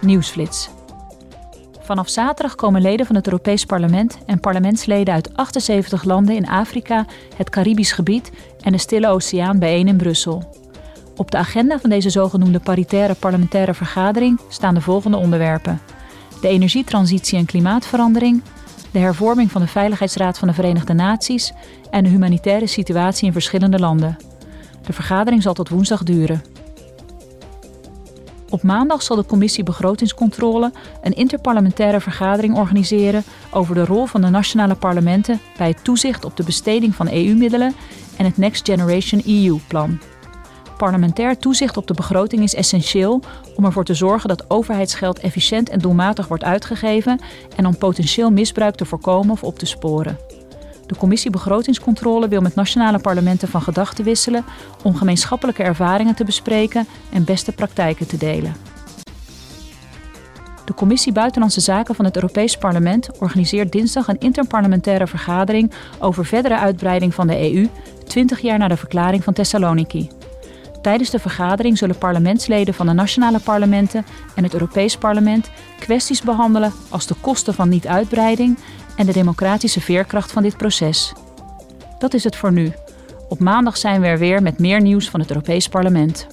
Nieuwsflits. Vanaf zaterdag komen leden van het Europees Parlement en parlementsleden uit 78 landen in Afrika, het Caribisch gebied en de Stille Oceaan bijeen in Brussel. Op de agenda van deze zogenoemde paritaire parlementaire vergadering staan de volgende onderwerpen: de energietransitie en klimaatverandering, de hervorming van de Veiligheidsraad van de Verenigde Naties en de humanitaire situatie in verschillende landen. De vergadering zal tot woensdag duren. Op maandag zal de Commissie Begrotingscontrole een interparlementaire vergadering organiseren over de rol van de nationale parlementen bij het toezicht op de besteding van EU-middelen en het Next Generation EU-plan. Parlementair toezicht op de begroting is essentieel om ervoor te zorgen dat overheidsgeld efficiënt en doelmatig wordt uitgegeven en om potentieel misbruik te voorkomen of op te sporen. De Commissie Begrotingscontrole wil met nationale parlementen van gedachten wisselen om gemeenschappelijke ervaringen te bespreken en beste praktijken te delen. De Commissie Buitenlandse Zaken van het Europees Parlement organiseert dinsdag een interparlementaire vergadering over verdere uitbreiding van de EU, 20 jaar na de verklaring van Thessaloniki. Tijdens de vergadering zullen parlementsleden van de nationale parlementen en het Europees Parlement kwesties behandelen als de kosten van niet-uitbreiding en de democratische veerkracht van dit proces. Dat is het voor nu. Op maandag zijn we er weer met meer nieuws van het Europees Parlement.